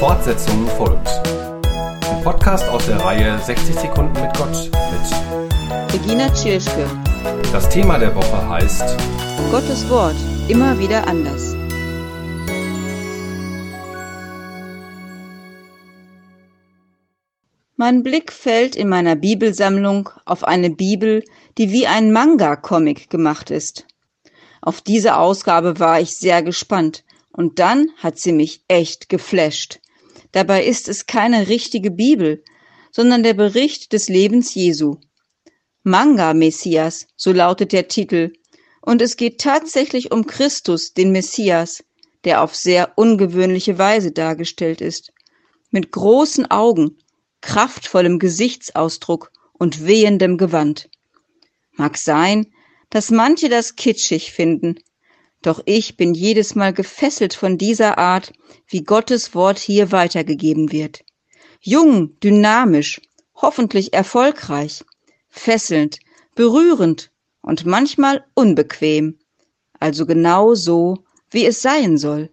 Fortsetzung folgt. Ein Podcast aus der Reihe 60 Sekunden mit Gott mit Regina Tschirschke. Das Thema der Woche heißt Gottes Wort. Immer wieder anders. Mein Blick fällt in meiner Bibelsammlung auf eine Bibel, die wie ein Manga-Comic gemacht ist. Auf diese Ausgabe war ich sehr gespannt und dann hat sie mich echt geflasht. Dabei ist es keine richtige Bibel, sondern der Bericht des Lebens Jesu. Manga Messias, so lautet der Titel, und es geht tatsächlich um Christus, den Messias, der auf sehr ungewöhnliche Weise dargestellt ist, mit großen Augen kraftvollem Gesichtsausdruck und wehendem Gewand. Mag sein, dass manche das kitschig finden, doch ich bin jedes Mal gefesselt von dieser Art, wie Gottes Wort hier weitergegeben wird. Jung, dynamisch, hoffentlich erfolgreich, fesselnd, berührend und manchmal unbequem. Also genau so, wie es sein soll.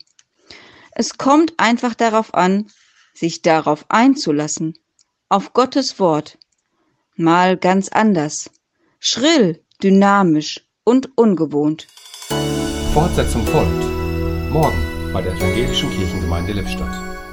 Es kommt einfach darauf an, sich darauf einzulassen auf Gottes Wort. Mal ganz anders. Schrill, dynamisch und ungewohnt. Fortsetzung folgt. Morgen bei der Evangelischen Kirchengemeinde Lippstadt.